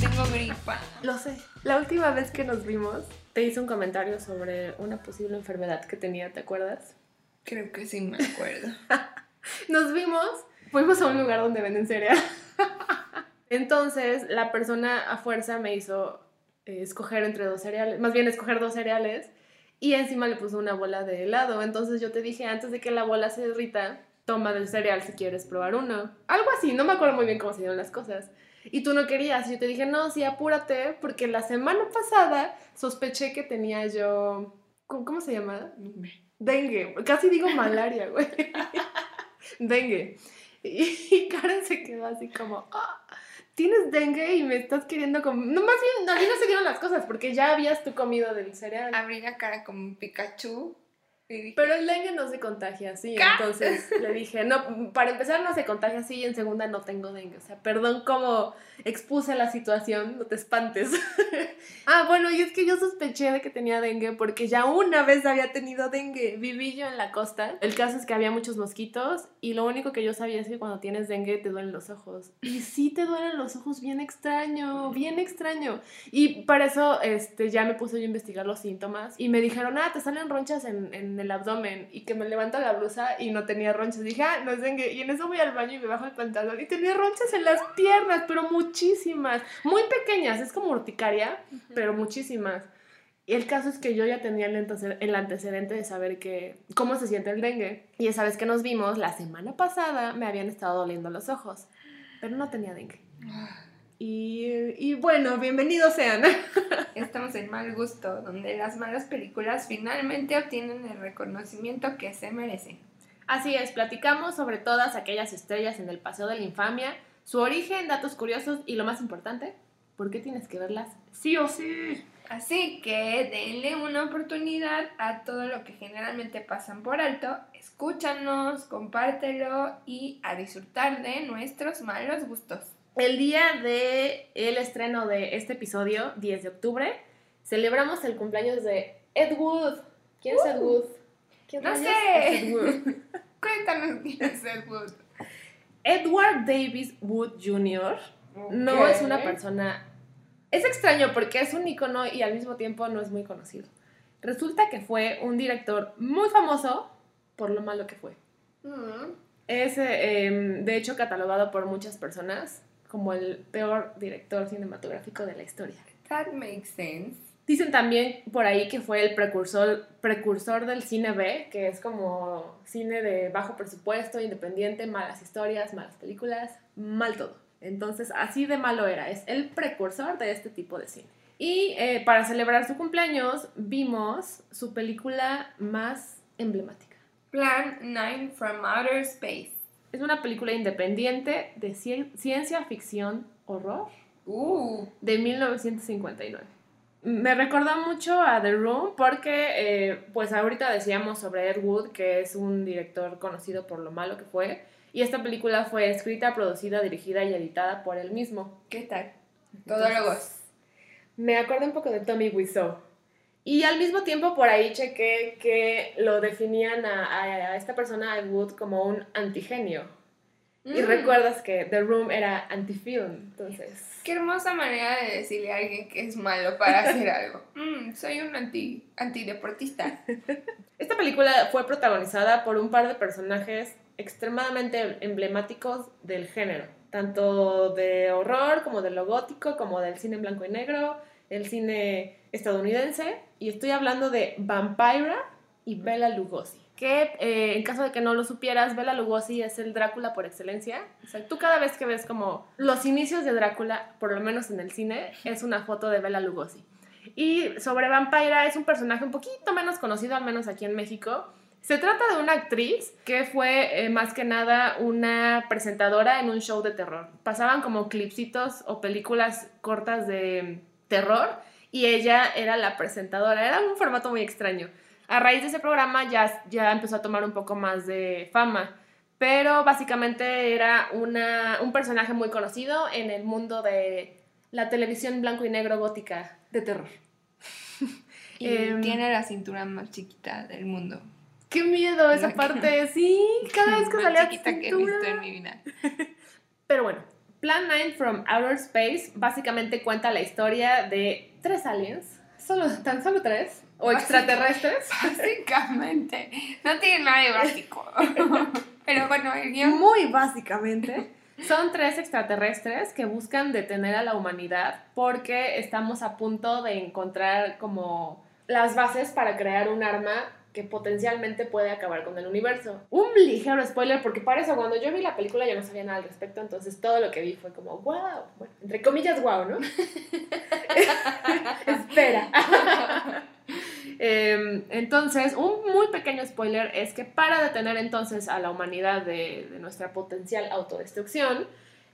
tengo gripa. Lo sé. La última vez que nos vimos, te hice un comentario sobre una posible enfermedad que tenía, ¿te acuerdas? Creo que sí me acuerdo. Nos vimos, fuimos a un lugar donde venden cereal. Entonces, la persona a fuerza me hizo eh, escoger entre dos cereales, más bien escoger dos cereales, y encima le puso una bola de helado. Entonces yo te dije, antes de que la bola se derrita, toma del cereal si quieres probar uno. Algo así, no me acuerdo muy bien cómo se dieron las cosas. Y tú no querías, y yo te dije, no, sí, apúrate, porque la semana pasada sospeché que tenía yo, ¿cómo, se llama? Dengue, casi digo malaria, güey. dengue. Y Karen se quedó así como, ah, tienes dengue y me estás queriendo como... No, más bien, a mí no se dieron las cosas porque ya habías tú comido del cereal. Abrí la cara como un Pikachu dije, Pero el dengue no se contagia así, ¿Qué? entonces le dije, no, para empezar no se contagia así y en segunda no tengo dengue. O sea, perdón cómo expuse la situación, no te espantes. ah, bueno, y es que yo sospeché de que tenía dengue porque ya una vez había tenido dengue. Viví yo en la costa. El caso es que había muchos mosquitos y lo único que yo sabía es que cuando tienes dengue te duelen los ojos. Y sí te duelen los ojos bien extraño, bien extraño. Y para eso este, ya me puse yo a investigar los síntomas y me dijeron, ah, te salen ronchas en, en el abdomen y que me levanto la blusa y no tenía ronchas. Dije, ah, no es dengue. Y en eso voy al baño y me bajo el pantalón y tenía ronchas en las piernas, pero muchísimas, muy pequeñas, es como urticaria, pero muchísimas. Y el caso es que yo ya tenía el antece- el antecedente de saber que, cómo se siente el dengue. Y esa vez que nos vimos, la semana pasada, me habían estado doliendo los ojos, pero no tenía dengue. Y, y bueno, bienvenidos sean. estamos en mal gusto, donde las malas películas finalmente obtienen el reconocimiento que se merecen. Así es, platicamos sobre todas aquellas estrellas en el Paseo de la Infamia, su origen, datos curiosos y lo más importante, ¿por qué tienes que verlas sí o sí? Así que denle una oportunidad a todo lo que generalmente pasan por alto, escúchanos, compártelo y a disfrutar de nuestros malos gustos. El día de el estreno de este episodio, 10 de octubre, celebramos el cumpleaños de Ed Wood. ¿Quién es Ed Wood? ¿Quién Uh. no rayos sé. es Ed Wood? Cuéntanos quién es Ed Wood. Edward Davis Wood Jr. no es una persona... Es extraño porque es un icono y al mismo tiempo no es muy conocido. Resulta que fue un director muy famoso por lo malo que fue. Mm, Es, eh, em, de hecho, catalogado por muchas personas como el peor director cinematográfico de la historia. that makes sense. Dicen también por ahí que fue el precursor, precursor del cine B, que es como cine de bajo presupuesto, independiente, malas historias, malas películas, mal todo. Entonces, así de malo era. Es el precursor de este tipo de cine. Y eh, para celebrar su cumpleaños, vimos su película más emblemática. Plan 9 from Outer Space. Es una película independiente de cien- ciencia ficción horror Uh, de 1959. Me recordó mucho a The Room porque, eh, pues ahorita decíamos sobre Ed Wood, que es un director conocido por lo malo que fue, y esta película fue escrita, producida, dirigida y editada por él mismo. ¿qué tal? Todólogos. Me acordé un poco de Tommy Wiseau. Y al mismo tiempo por ahí chequé que lo definían a, a- a esta persona, a Wood, como un antigenio. Y Mm, recuerdas que The Room era antifilm, entonces... Qué hermosa manera de decirle a alguien que es malo para hacer algo. Mm, soy un anti, antideportista. Esta película fue protagonizada por un par de personajes extremadamente emblemáticos del género, tanto de horror como de lo gótico, como del cine en blanco y negro, el cine estadounidense, y estoy hablando de Vampira y Bela Lugosi. Que eh, en caso de que no lo supieras, Bela Lugosi es el Drácula por excelencia. O sea, tú cada vez que ves como los inicios de Drácula, por lo menos en el cine, es una foto de Bela Lugosi. Y sobre Vampira es un personaje un poquito menos conocido, al menos aquí en México. Se trata de una actriz que fue eh, más que nada una presentadora en un show de terror. Pasaban como clipsitos o películas cortas de terror y ella era la presentadora. Era un formato muy extraño. A raíz de ese programa ya, ya empezó a tomar un poco más de fama, pero básicamente era una, un personaje muy conocido en el mundo de la televisión blanco y negro gótica de terror. Y Em, tiene la cintura más chiquita del mundo. ¡Qué miedo esa parte! Sí, cada vez que más salía chiquita que he visto en mi vida. Pero bueno, Plan 9 from Outer Space básicamente cuenta la historia de tres aliens, solo, tan solo tres, o extraterrestres. Básicamente. No tiene nada de básico. Pero bueno, el guion. Muy básicamente. Son tres extraterrestres que buscan detener a la humanidad porque estamos a punto de encontrar como las bases para crear un arma que potencialmente puede acabar con el universo. Un ligero spoiler, porque para eso cuando yo vi la película yo no sabía nada al respecto, entonces todo lo que vi fue como, wow, bueno, entre comillas, wow, ¿no? Espera. Em, entonces, un muy pequeño spoiler es que para detener entonces a la humanidad de, de nuestra potencial autodestrucción,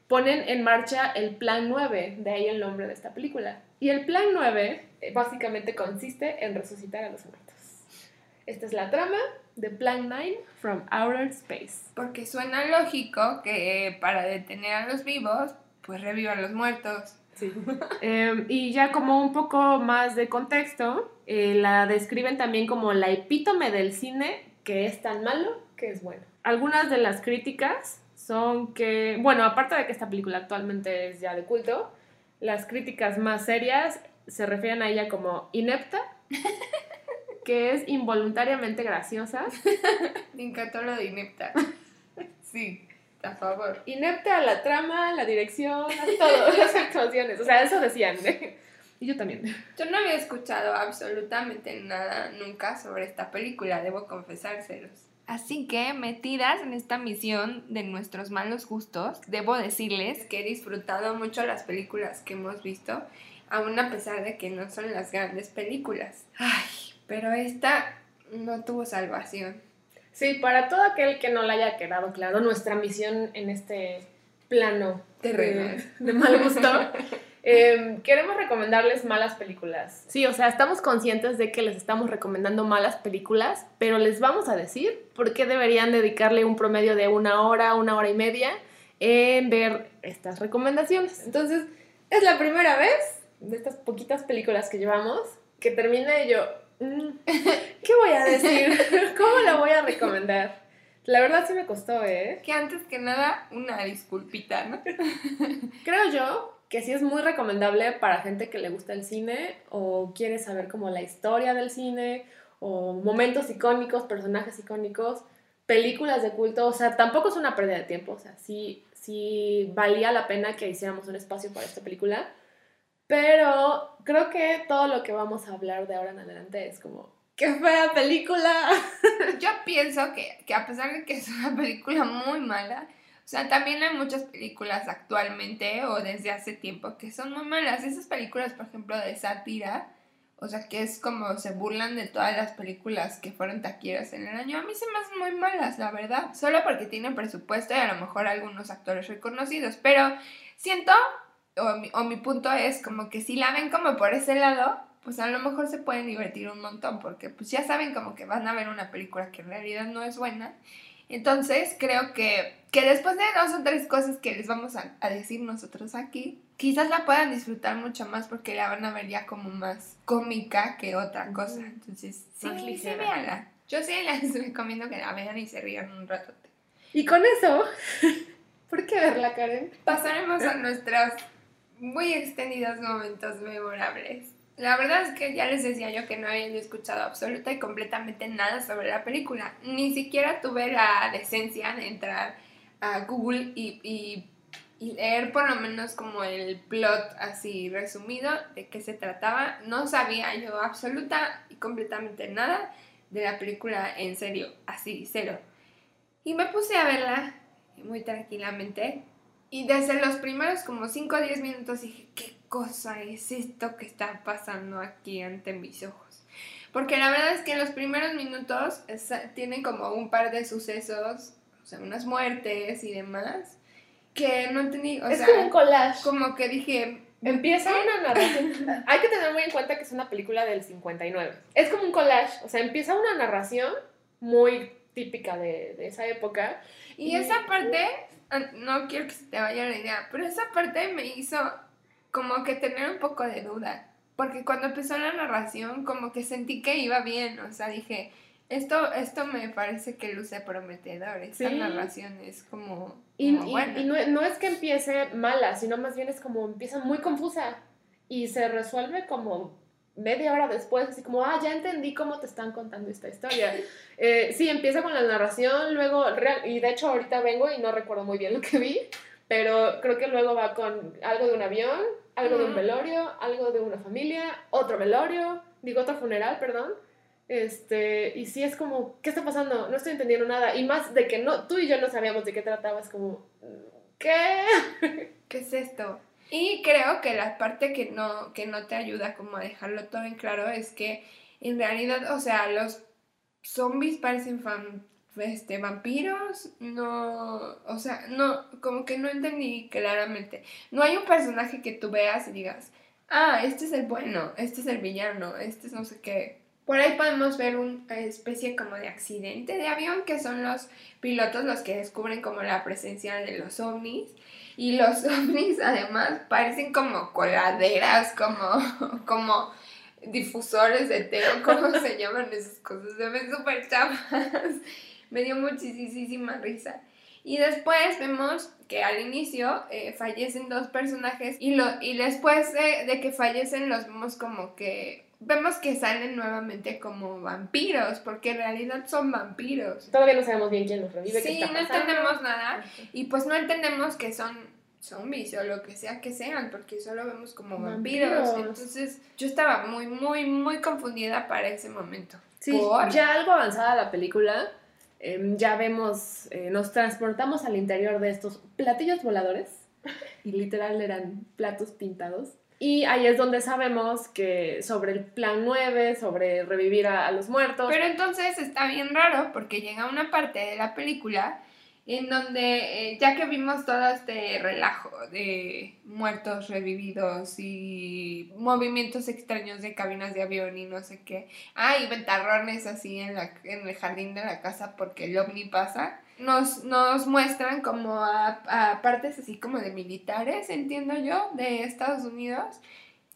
ponen en marcha el Plan 9, de ahí el nombre de esta película. Y el Plan 9 eh, básicamente consiste en resucitar a los muertos. Esta es la trama de Plan 9 from Outer Space. Porque suena lógico que para detener a los vivos, pues revivan los muertos. Sí. Em, y ya como un poco más de contexto, eh, la describen también como la epítome del cine que es tan malo que es bueno. Algunas de las críticas son que, bueno, aparte de que esta película actualmente es ya de culto, las críticas más serias se refieren a ella como inepta, que es involuntariamente graciosa. Me encantó lo de inepta. Sí, a favor. Inepta a la trama, la dirección, a todo, las actuaciones. O sea, eso decían. ¿eh? Y yo también. Yo no había escuchado absolutamente nada nunca sobre esta película, debo confesárselos. Así que, metidas en esta misión de nuestros malos gustos, debo decirles que he disfrutado mucho las películas que hemos visto, aún a pesar de que no son las grandes películas. Ay, pero esta no tuvo salvación. Sí, para todo aquel que no le haya quedado claro, nuestra misión en este plano Terrenal. de, de mal gusto, eh, queremos recomendarles malas películas. Sí, o sea, estamos conscientes de que les estamos recomendando malas películas, pero les vamos a decir por qué deberían dedicarle un promedio de una hora, una hora y media en ver estas recomendaciones. Entonces, es la primera vez de estas poquitas películas que llevamos que termina yo, ¿qué voy a decir? ¿Cómo la voy a recomendar? La verdad sí me costó, ¿eh? Que antes que nada, una disculpita, ¿no? Creo yo que sí es muy recomendable para gente que le gusta el cine o quiere saber como la historia del cine o momentos icónicos, personajes icónicos, películas de culto, o sea, tampoco es una pérdida de tiempo, o sea, sí, sí valía la pena que hiciéramos un espacio para esta película, pero creo que todo lo que vamos a hablar de ahora en adelante es como, ¡qué fea película! Yo pienso que, que a pesar de que es una película muy mala, o sea, también hay muchas películas actualmente o desde hace tiempo que son muy malas. Esas películas, por ejemplo, de sátira, o sea, que es como se burlan de todas las películas que fueron taquilleras en el año. A mí se me hacen muy malas, la verdad. Solo porque tienen presupuesto y a lo mejor algunos actores reconocidos. Pero siento, o mi, o mi punto es como que si la ven como por ese lado, pues a lo mejor se pueden divertir un montón. Porque pues ya saben como que van a ver una película que en realidad no es buena. Entonces creo que, que después de dos o tres cosas que les vamos a, a, decir nosotros aquí, quizás la puedan disfrutar mucho más porque la van a ver ya como más cómica que otra cosa. Entonces, sí, sí, ligera. véanla. Yo sí les recomiendo que la vean y se rían un ratote. Y con eso, ¿por qué verla, Karen? Pasaremos a nuestros muy extendidos momentos memorables. La verdad es que ya les decía yo que no había escuchado absoluta y completamente nada sobre la película. Ni siquiera tuve la decencia de entrar a Google y, y, y leer por lo menos como el plot así resumido de qué se trataba. No sabía yo absoluta y completamente nada de la película en serio, así, cero. Y me puse a verla muy tranquilamente y desde los primeros como 5 o 10 minutos dije, ¿qué cosa es esto que está pasando aquí ante mis ojos? Porque la verdad es que en los primeros minutos es, tienen como un par de sucesos, o sea, unas muertes y demás, que no entendí, o es sea, como un collage. como que dije, Empieza una narración. Hay que tener muy en cuenta que es una película del 59. Es como un collage. O sea, empieza una narración muy típica de, de esa época. y esa parte, no quiero que se te vaya la idea, pero esa parte me hizo como que tener un poco de duda. Porque cuando empezó la narración, como que sentí que iba bien. O sea, dije, Esto, esto me parece que luce prometedor. Esta Sí. narración es como, Y, como y- buena. y no, no es que empiece mala, sino más bien es como empieza muy confusa y se resuelve como media hora después, así como, ah, ya entendí cómo te están contando esta historia. Eh, sí, empieza con la narración, luego, real- y de hecho ahorita vengo y no recuerdo muy bien lo que vi, pero creo que luego va con algo de un avión, algo de un velorio, algo de una familia, otro velorio, digo otro funeral, perdón. Este, y sí es como, ¿qué está pasando? No estoy entendiendo nada. Y más de que no, tú y yo no sabíamos de qué trataba, es como, ¿qué? ¿Qué es esto? Y creo que la parte que no, que no te ayuda como a dejarlo todo en claro es que en realidad, o sea, los zombies parecen este, vampiros, no, o sea, no, como que no entendí claramente. No hay un personaje que tú veas y digas, ah, este es el bueno, este es el villano, este es no sé qué. Por ahí podemos ver una especie como de accidente de avión, que son los pilotos los que descubren como la presencia de los ovnis. Y los ovnis además parecen como coladeras, como, como difusores de té, o ¿cómo se llaman esas cosas? Se ven súper chafas. Me dio muchísima risa. Y después vemos que al inicio eh, fallecen dos personajes y, lo, y después de, de que fallecen los vemos como que... Vemos que salen nuevamente como vampiros, porque en realidad son vampiros. Todavía no sabemos bien quién los revive, qué Sí, está no entendemos nada. Y pues no entendemos que son zombies o lo que sea que sean, porque solo vemos como vampiros. Vampiros. Entonces yo estaba muy, muy, muy confundida para ese momento. Sí, Por- ya algo avanzada la película, em, ya vemos, eh, nos transportamos al interior de estos platillos voladores, y literal eran platos pintados. Y ahí es donde sabemos que sobre el plan 9, sobre revivir a, los muertos. Pero entonces está bien raro porque llega una parte de la película en donde, eh, ya que vimos todo este relajo de muertos revividos y movimientos extraños de cabinas de avión y no sé qué, ah, ventarrones así en, la, en el jardín de la casa porque el ovni pasa, nos, nos muestran como a, a partes así como de militares, entiendo yo, de Estados Unidos,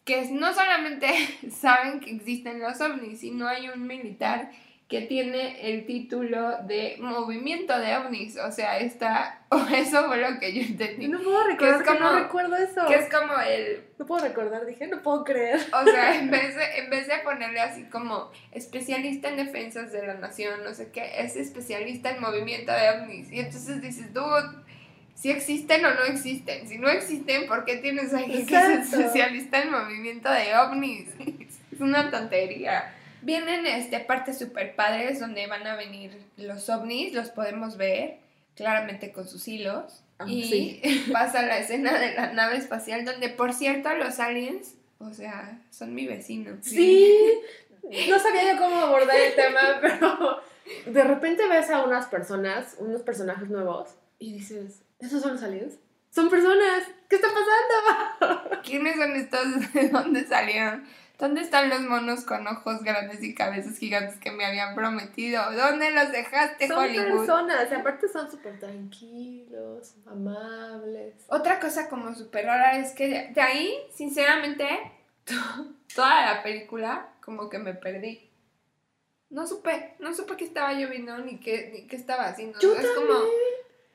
que no solamente saben que existen los ovnis, sino hay un militar que tiene el título de movimiento de ovnis, o sea, está, o eso fue lo que yo entendí, no puedo recordar, es que no como- recuerdo eso. que es como el, No puedo recordar, dije, no puedo creer. o sea, en vez de, en vez de ponerle así como especialista en defensas de la nación, no sé qué, es especialista en movimiento de ovnis, y entonces dices, dude, si existen o no existen, si no existen, ¿por qué tienes alguien que es especialista en movimiento de ovnis? Es una tontería. Vienen este, partes super padres donde van a venir los ovnis, los podemos ver claramente con sus hilos. Ah, y sí. pasa la escena de la nave espacial donde, por cierto, los aliens, o sea, son mi vecino. Sí, no sabía yo cómo abordar el tema, pero de repente ves a unas personas, unos personajes nuevos, y dices, ¿esos son los aliens? Son personas, ¿qué está pasando? ¿Quiénes son estos? ¿De dónde salieron? ¿Dónde están los monos con ojos grandes y cabezas gigantes que me habían prometido? ¿Dónde los dejaste, Son Hollywood? personas, y aparte son súper tranquilos, amables. Otra cosa como súper rara es que de, ahí, sinceramente, toda la película como que me perdí. No supe, no supe qué estaba lloviendo ni qué, ni qué estaba haciendo. Yo es como,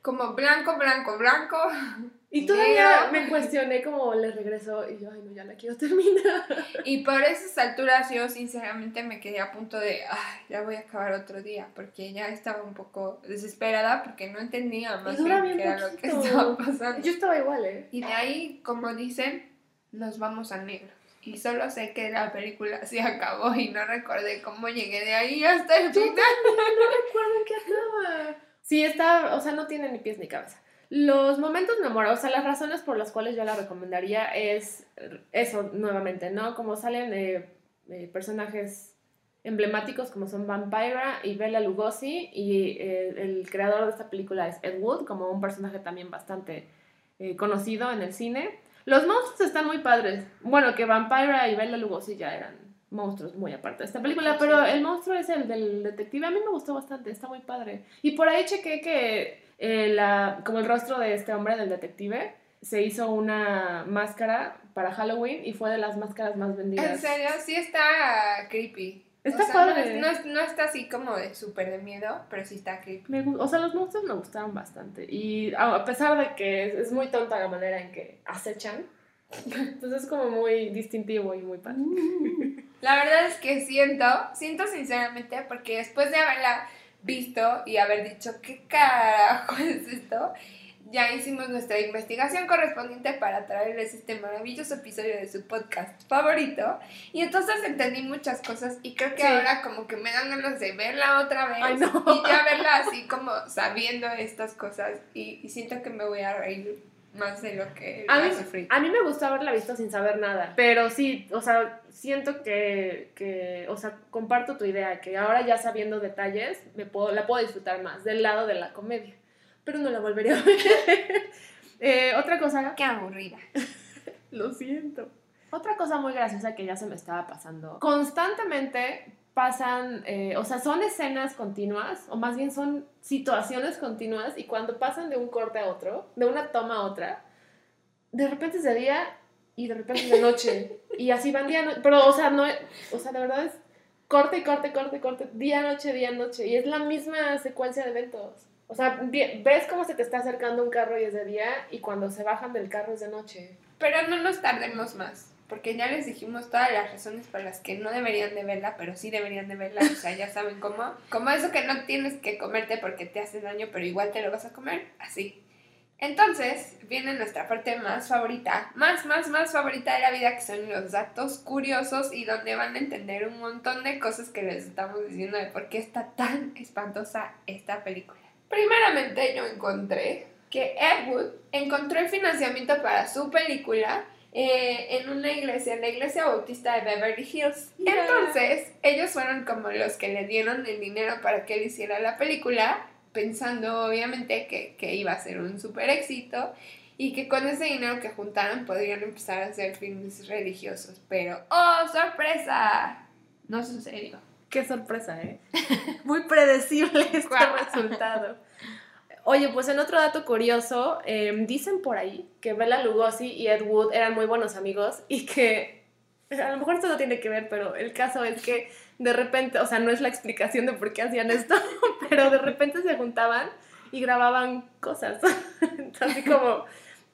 como blanco, blanco, blanco. Y todavía me cuestioné como le regreso y yo, ay no, ya la quiero terminar. Y por esas alturas yo sinceramente me quedé a punto de, ay, ya voy a acabar otro día, porque ya estaba un poco desesperada porque no entendía más bien qué era lo que estaba pasando. Yo estaba igual, ¿eh? Y de ahí, como dicen, nos vamos al negro. Y solo sé que la película se acabó y no recordé cómo llegué de ahí hasta el Yo final. también no recuerdo en qué acaba. Sí, está, o sea, no tiene ni pies ni cabeza. Los momentos memorables, o sea, las razones por las cuales yo la recomendaría es eso, nuevamente, ¿no? Como salen eh, eh, personajes emblemáticos como son Vampira y Bella Lugosi y eh, el creador de esta película es Ed Wood, como un personaje también bastante conocido en el cine. Los monstruos están muy padres. Bueno, que Vampira y Bella Lugosi ya eran monstruos muy aparte de esta película, pero el monstruo es el del detective. A mí me gustó bastante, está muy padre. Y por ahí chequé que eh, la, como el rostro de este hombre del detective se hizo una máscara para Halloween y fue de las máscaras más vendidas. En serio, sí está creepy. Está o sea, padre. No, no es- no está así como de súper de miedo, pero sí está creepy. Me o sea, los monstruos me gustaron bastante. Y a pesar de que es, es muy tonta la manera en que acechan, pues es como muy distintivo y muy padre. La verdad es que siento, siento sinceramente, porque después de haberla visto y haber dicho, ¿qué carajo es esto? Ya hicimos nuestra investigación correspondiente para traerles este maravilloso episodio de su podcast favorito. Y entonces entendí muchas cosas y creo que Sí. ahora como que me dan ganas de verla otra vez. Ay, no. Y ya verla así como sabiendo estas cosas. Y, y siento que me voy a reír más de lo que A mí, a mí me gusta haberla visto sin saber nada, pero sí, o sea, siento que, que, o sea, comparto tu idea, que ahora ya sabiendo detalles, me puedo, la puedo disfrutar más del lado de la comedia, pero no la volvería a ver. Eh, otra cosa, Qué aburrida. lo siento. Otra cosa muy graciosa que ya se me estaba pasando. Constantemente pasan, eh, o sea, son escenas continuas, o más bien son situaciones continuas, y cuando pasan de un corte a otro, de una toma a otra, de repente es de día y de repente es de noche. y así van día, noche. Pero, o sea, no, o sea, de verdad es corte y corte, corte, corte, día, noche, día, noche. Y es la misma secuencia de eventos. O sea, ves cómo se te está acercando un carro y es de día, y cuando se bajan del carro es de noche. Pero no nos tardemos más, porque ya les dijimos todas las razones por las que no deberían de verla, pero sí deberían de verla, o sea, ya saben cómo. Como eso que no tienes que comerte porque te hace daño, pero igual te lo vas a comer, así. Entonces, viene nuestra parte más favorita, más, más, más favorita de la vida, que son los datos curiosos y donde van a entender un montón de cosas que les estamos diciendo de por qué está tan espantosa esta película. Primeramente, yo encontré que Ed Wood encontró el financiamiento para su película eh, en una iglesia, en la iglesia bautista de Beverly Hills. Entonces, ellos fueron como los que le dieron el dinero para que él hiciera la película, pensando obviamente que, que iba a ser un super éxito y que con ese dinero que juntaron podrían empezar a hacer filmes religiosos. Pero, ¡oh, sorpresa! No sucedió. Qué sorpresa, ¿eh? Muy predecible este resultado. Oye, pues en otro dato curioso, eh, dicen por ahí que Bela Lugosi y Ed Wood eran muy buenos amigos y que a lo mejor esto no tiene que ver, pero el caso es que de repente, o sea, no es la explicación de por qué hacían esto, pero de repente se juntaban y grababan cosas. Así como,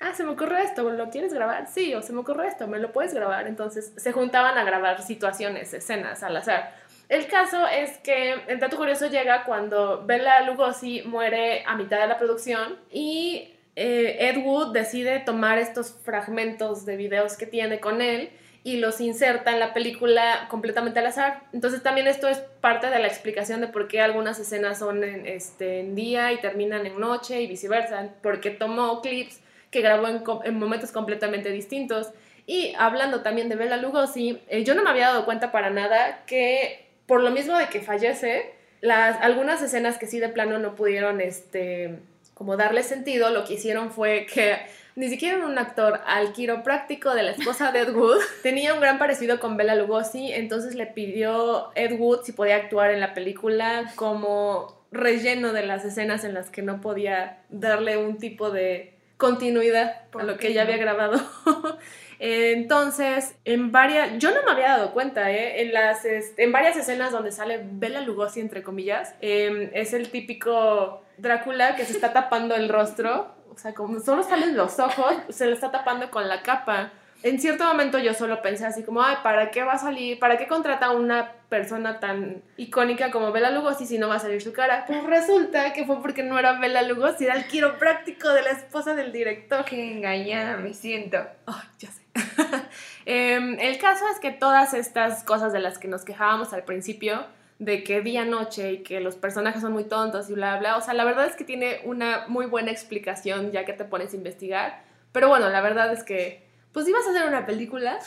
ah, se me ocurrió esto, ¿lo quieres grabar? Sí, o se me ocurrió esto, ¿me lo puedes grabar? Entonces se juntaban a grabar situaciones, escenas al azar. El caso es que el dato curioso llega cuando Bella Lugosi muere a mitad de la producción y eh, Ed Wood decide tomar estos fragmentos de videos que tiene con él y los inserta en la película completamente al azar. Entonces también esto es parte de la explicación de por qué algunas escenas son en, este, en día y terminan en noche y viceversa, porque tomó clips que grabó en, momentos completamente distintos. Y hablando también de Bella Lugosi, eh, yo no me había dado cuenta para nada que por lo mismo de que fallece, las, algunas escenas que sí de plano no pudieron este, como darle sentido, lo que hicieron fue que ni siquiera un actor al quiropráctico de la esposa de Ed Wood tenía un gran parecido con Bella Lugosi, entonces le pidió Ed Wood si podía actuar en la película como relleno de las escenas en las que no podía darle un tipo de continuidad a lo que ella había grabado. Entonces, en varias, yo no me había dado cuenta, ¿eh? En, las, en varias escenas donde sale Bella Lugosi, entre comillas, eh, es el típico Drácula que se está tapando el rostro, o sea, como solo salen los ojos, se lo está tapando con la capa. En cierto momento yo solo pensé así como, ay, ¿para qué va a salir? ¿Para qué contrata a una persona tan icónica como Bela Lugosi si no va a salir su cara? Pues resulta que fue porque no era Bela Lugosi, era el quiropráctico de la esposa del director. Qué engañada me siento. Ay, ya sé. Em, el caso es que todas estas cosas de las que nos quejábamos al principio, de que día noche y que los personajes son muy tontos y bla, bla, o sea, la verdad es que tiene una muy buena explicación ya que te pones a investigar. Pero bueno, la verdad es que, pues si vas a hacer una película,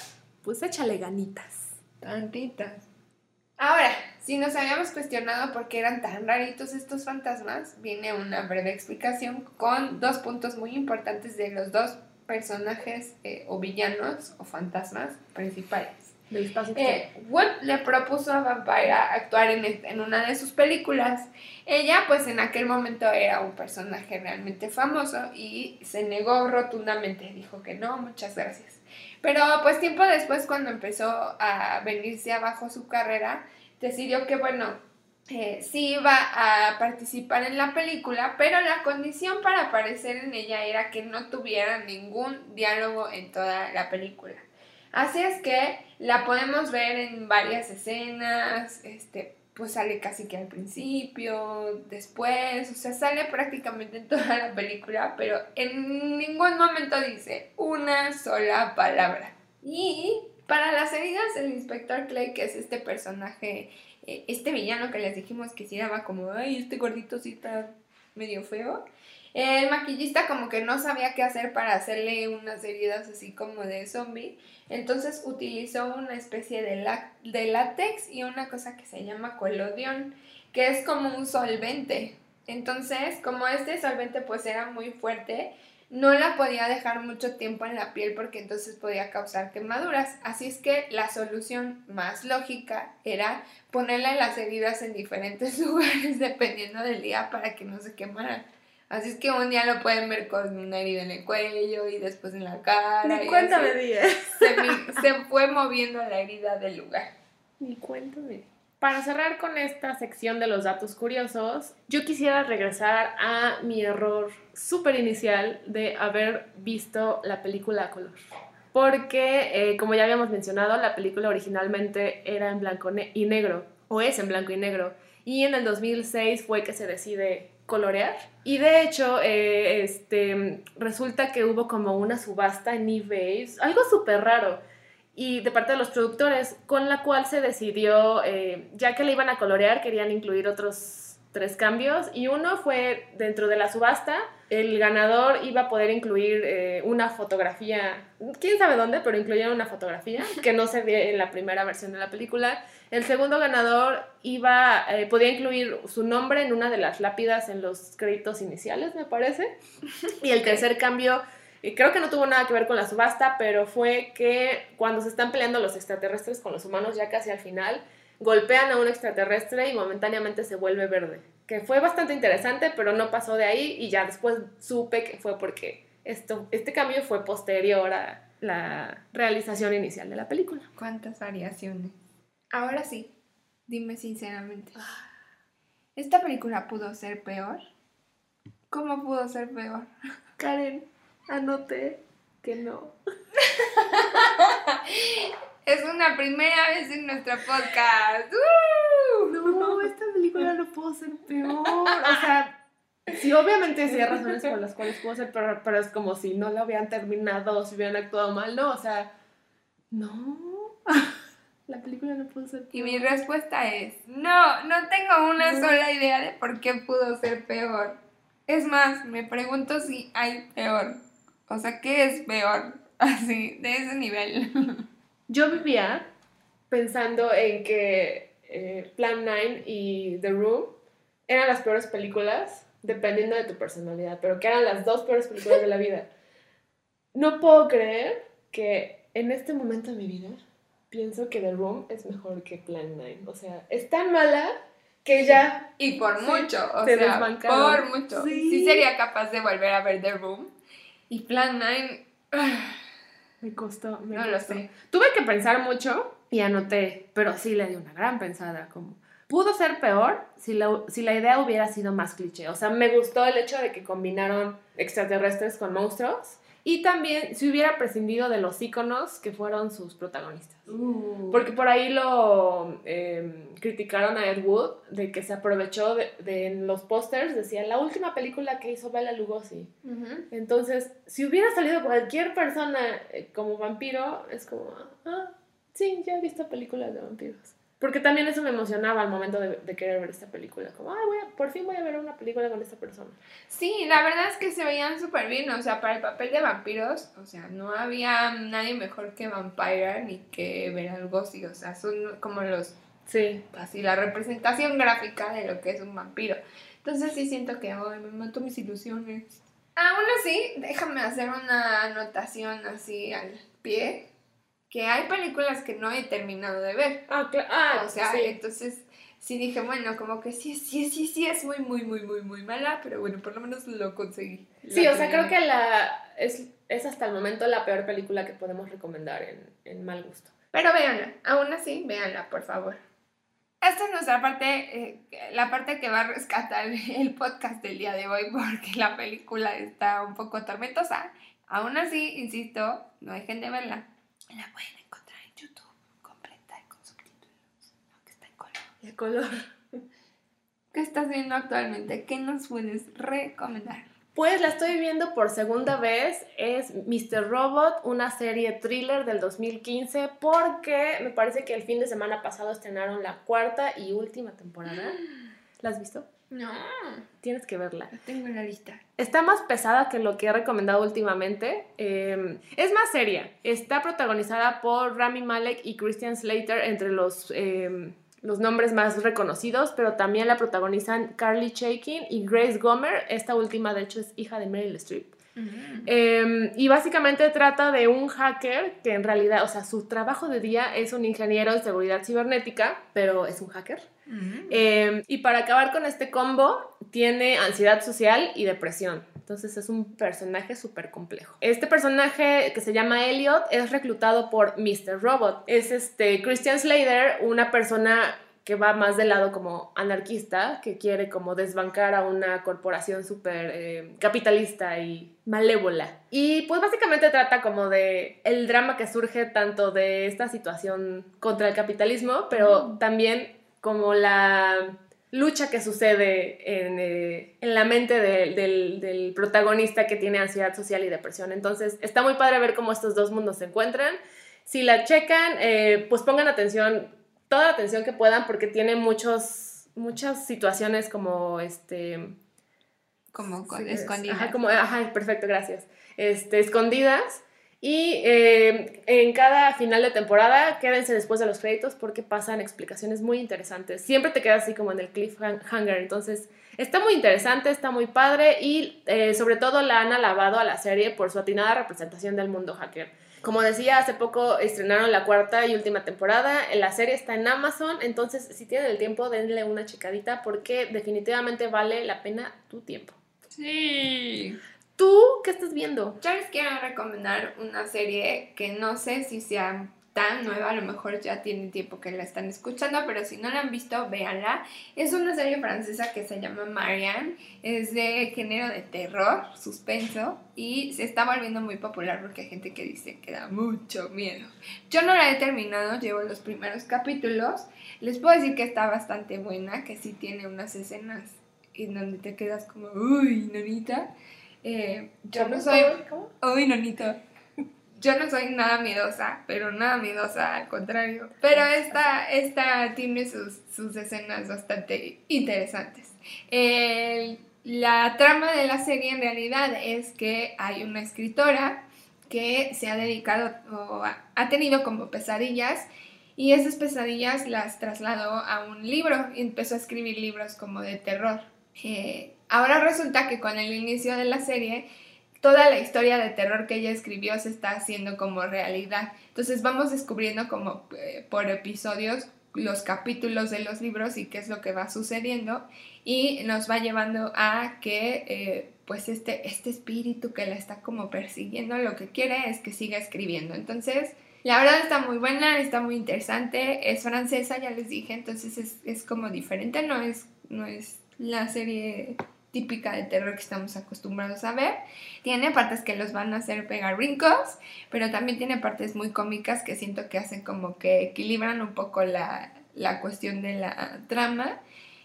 pues échale ganitas. Tantitas. Ahora, si nos habíamos cuestionado por qué eran tan raritos estos fantasmas, viene una breve explicación con dos puntos muy importantes de los dos personajes eh, o villanos o fantasmas principales. Eh, Wood le propuso a Vampira actuar en, en una de sus películas. Ella, pues en aquel momento era un personaje realmente famoso y se negó rotundamente. Dijo que no, muchas gracias. Pero pues tiempo después, cuando empezó a venirse abajo su carrera, decidió que, bueno, eh, sí iba a participar en la película, pero la condición para aparecer en ella era que no tuviera ningún diálogo en toda la película. Así es que la podemos ver en varias escenas, este, pues sale casi que al principio, después, o sea, sale prácticamente en toda la película, pero en ningún momento dice una sola palabra. Y para las heridas, el inspector Clay, que es este personaje, eh, este villano que les dijimos que sí daba como, ay, este gordito sí está medio feo, el maquillista como que no sabía qué hacer para hacerle unas heridas así como de zombie. Entonces utilizó una especie de, de látex y una cosa que se llama colodión, que es como un solvente. Entonces, como este solvente pues era muy fuerte, no la podía dejar mucho tiempo en la piel porque entonces podía causar quemaduras. Así es que la solución más lógica era ponerle las heridas en diferentes lugares dependiendo del día para que no se quemaran. Así es que un día lo pueden ver con una herida en el cuello y después en la cara. Ni cuenta me di. Se, se fue moviendo la herida del lugar. Ni cuenta me di. Para cerrar con esta sección de los datos curiosos, yo quisiera regresar a mi error súper inicial de haber visto la película a color. Porque, eh, como ya habíamos mencionado, la película originalmente era en blanco y negro, o es en blanco y negro. Y en el 2006 fue que se decide colorear. Y de hecho, eh, este, resulta que hubo como una subasta en eBay, algo súper raro, y de parte de los productores, con la cual se decidió, eh, ya que le iban a colorear, querían incluir otros tres cambios, y uno fue dentro de la subasta, el ganador iba a poder incluir eh, una fotografía, quién sabe dónde, pero incluyeron una fotografía que no se ve en la primera versión de la película. El segundo ganador iba, eh, podía incluir su nombre en una de las lápidas en los créditos iniciales, me parece. Y el tercer cambio, y creo que no tuvo nada que ver con la subasta, pero fue que cuando se están peleando los extraterrestres con los humanos ya casi al final, golpean a un extraterrestre y momentáneamente se vuelve verde que fue bastante interesante, pero no pasó de ahí y ya después supe que fue porque esto, este cambio fue posterior a la realización inicial de la película. ¿Cuántas variaciones? Ahora sí, dime sinceramente. ¿Esta película pudo ser peor? ¿Cómo pudo ser peor? Karen, anoté que no. es una primera vez en nuestro podcast. No, esta película no pudo ser peor. O sea, sí, obviamente sí hay razones por las cuales pudo ser peor, pero es como si no la hubieran terminado o si hubieran actuado mal, ¿no? O sea, no. La película no pudo ser peor. Y mi respuesta es, no, no tengo una sola idea de por qué pudo ser peor. Es más, me pregunto si hay peor. O sea, ¿qué es peor? Así, de ese nivel. Yo vivía pensando en que eh, Plan 9 y The Room eran las peores películas, dependiendo de tu personalidad, pero que eran las dos peores películas de la vida. No puedo creer que en este momento de mi vida pienso que The Room es mejor que Plan 9. O sea, es tan mala que ya... Y por mucho, o sea, por mucho. Sí. sería capaz de volver a ver The Room. Y Plan 9... Me costó, me no lo sé. Tuve que pensar mucho y anoté, pero sí le di una gran pensada, como pudo ser peor si la, si la idea hubiera sido más cliché. O sea, me gustó el hecho de que combinaron extraterrestres con monstruos y también si hubiera prescindido de los iconos que fueron sus protagonistas. Uh. Porque por ahí lo em, criticaron a Ed Wood de que se aprovechó de, los pósters, decía la última película que hizo Bela Lugosi. Entonces, si hubiera salido cualquier persona eh, como vampiro, es como, ah, sí, ya he visto películas de vampiros. Porque también eso me emocionaba al momento de, querer ver esta película. Como, ay, voy por fin voy a ver una película con esta persona. Sí, la verdad es que se veían súper bien. O sea, para el papel de vampiros, o sea, no había nadie mejor que Vampire ni que Bela Lugosi. O sea, son como los. Sí. Así, la representación gráfica de lo que es un vampiro. Entonces sí siento que, ay, me mato mis ilusiones. Aún así, déjame hacer una anotación así al pie que hay películas que no he terminado de ver. Ah, claro. Ah, o sea, entonces sí dije, bueno, como que sí, sí, sí, sí, es muy, muy, muy, muy, muy mala, pero bueno, por lo menos lo conseguí. Sí, o sea, creo que la es, es, hasta el momento la peor película que podemos recomendar en, en mal gusto. Pero véanla, aún así, véanla, por favor. esta es nuestra parte, eh, la parte que va a rescatar el podcast del día de hoy porque la película está un poco tormentosa. Aún así, insisto, no dejen de verla. La pueden encontrar en YouTube completa y con subtítulos, aunque está en color. El color. ¿Qué estás viendo actualmente? ¿Qué nos puedes recomendar? Pues la estoy viendo por segunda vez. Es Mr. Robot, una serie thriller del 2015, porque me parece que el fin de semana pasado estrenaron la cuarta y última temporada. ¿La has visto? No, Tienes que verla. la tengo en la lista. Está más pesada que lo que he recomendado últimamente. Eh, es más seria. Está protagonizada por Rami Malek y Christian Slater entre los, eh, los nombres más reconocidos, pero también la protagonizan Carly Chaikin y Grace Gomer. Esta última, de hecho, es hija de Meryl Streep. Eh, y básicamente trata de un hacker que en realidad, o sea, su trabajo de día es un ingeniero de seguridad cibernética, pero es un hacker. Eh, y para acabar con este combo, tiene ansiedad social y depresión. Entonces es un personaje súper complejo. Este personaje que se llama Elliot es reclutado por Mr. Robot. Es este Christian Slater, una persona que va más del lado como anarquista, que quiere como desbancar a una corporación súper eh, capitalista y malévola. Y pues básicamente trata como de el drama que surge tanto de esta situación contra el capitalismo, pero también como la lucha que sucede en, eh, en la mente de- del, del protagonista que tiene ansiedad social y depresión. Entonces está muy padre ver cómo estos dos mundos se encuentran. Si la checan, eh, pues pongan atención, toda la atención que puedan, porque tiene muchos, muchas situaciones como este Como con, Sí, escondida. Ajá, como, ajá, perfecto, gracias. Este, escondidas. Y eh, en cada final de temporada, quédense después de los créditos porque pasan explicaciones muy interesantes. Siempre te quedas así como en el cliffhanger. Entonces, está muy interesante, está muy padre y eh, sobre todo la han alabado a la serie por su atinada representación del mundo hacker. Como decía, hace poco estrenaron la cuarta y última temporada. La serie está en Amazon, entonces si tienen el tiempo, denle una checadita porque definitivamente vale la pena tu tiempo. Sí. ¿Tú qué estás viendo? Yo les quiero recomendar una serie que no sé si sea tan nueva, a lo mejor ya tiene tiempo que la están escuchando, pero si no la han visto, véanla. Es una serie francesa que se llama Marianne, es de género de terror, suspenso, y se está volviendo muy popular porque hay gente que dice que da mucho miedo. Yo no la he terminado, llevo los primeros capítulos. Les puedo decir que está bastante buena, que sí tiene unas escenas en donde te quedas como, uy, nonita. Eh, yo no soy ¿Cómo? Uy, nonito. Yo no soy nada miedosa, pero nada miedosa, al contrario. Pero esta, esta tiene sus, sus escenas bastante interesantes. El- la trama de la serie en realidad es que hay una escritora que se ha dedicado o ha, ha tenido como pesadillas y esas pesadillas las trasladó a un libro y empezó a escribir libros como de terror. Eh, ahora resulta que con el inicio de la serie toda la historia de terror que ella escribió se está haciendo como realidad. Entonces vamos descubriendo como eh, por episodios los capítulos de los libros y qué es lo que va sucediendo y nos va llevando a que eh, pues este, este espíritu que la está como persiguiendo lo que quiere es que siga escribiendo. Entonces la verdad está muy buena, está muy interesante, es francesa, ya les dije, entonces es, es como diferente, no es, no es la serie típica de terror que estamos acostumbrados a ver. Tiene partes que los van a hacer pegar brincos, pero también tiene partes muy cómicas que siento que hacen como que equilibran un poco la, la cuestión de la trama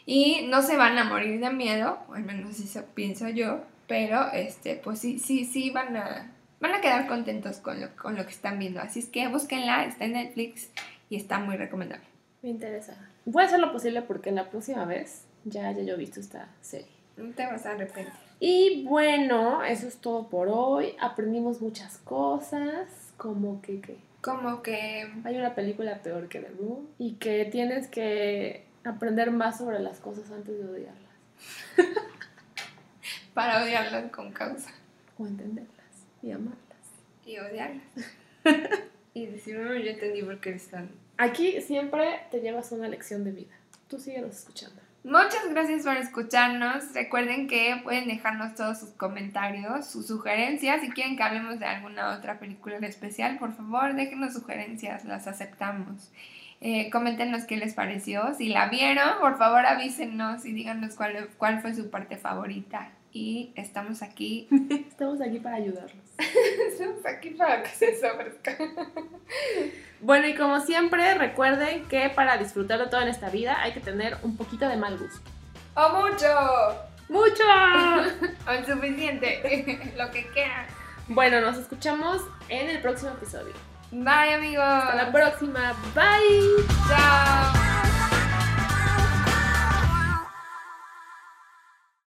y no se van a morir de miedo, o al menos eso pienso yo, pero este, pues sí, sí, sí van a, van a quedar contentos con lo, con lo que están viendo. Así es que búsquenla, está en Netflix y está muy recomendable. Me interesa. Voy a hacer lo posible porque la próxima vez ya haya yo visto esta serie. No te vas a arrepentir. Y bueno, eso es todo por hoy. Aprendimos muchas cosas, como que, que Como que hay una película peor que The Room y que tienes que aprender más sobre las cosas antes de odiarlas para odiarlas con causa o entenderlas y amarlas. y odiarlas. y decir, no, yo entendí por qué eres tan... Aquí siempre te llevas una lección de vida. Tú síguenos escuchando. Muchas gracias por escucharnos. Recuerden que pueden dejarnos todos sus comentarios, sus sugerencias. Si quieren que hablemos de alguna otra película en especial, por favor, déjenos sugerencias, las aceptamos. Eh, coméntenos qué les pareció. Si la vieron, por favor avísenos y díganos cuál, cuál fue su parte favorita. Y estamos aquí. Estamos aquí para ayudarlos. estamos aquí para que se ofrezca. Bueno, y como siempre, recuerden que para disfrutarlo todo en esta vida hay que tener un poquito de mal gusto. ¡O mucho! ¡Mucho! o el suficiente, lo que quieran. Bueno, nos escuchamos en el próximo episodio. Bye amigos. Hasta la próxima. Bye. Chao.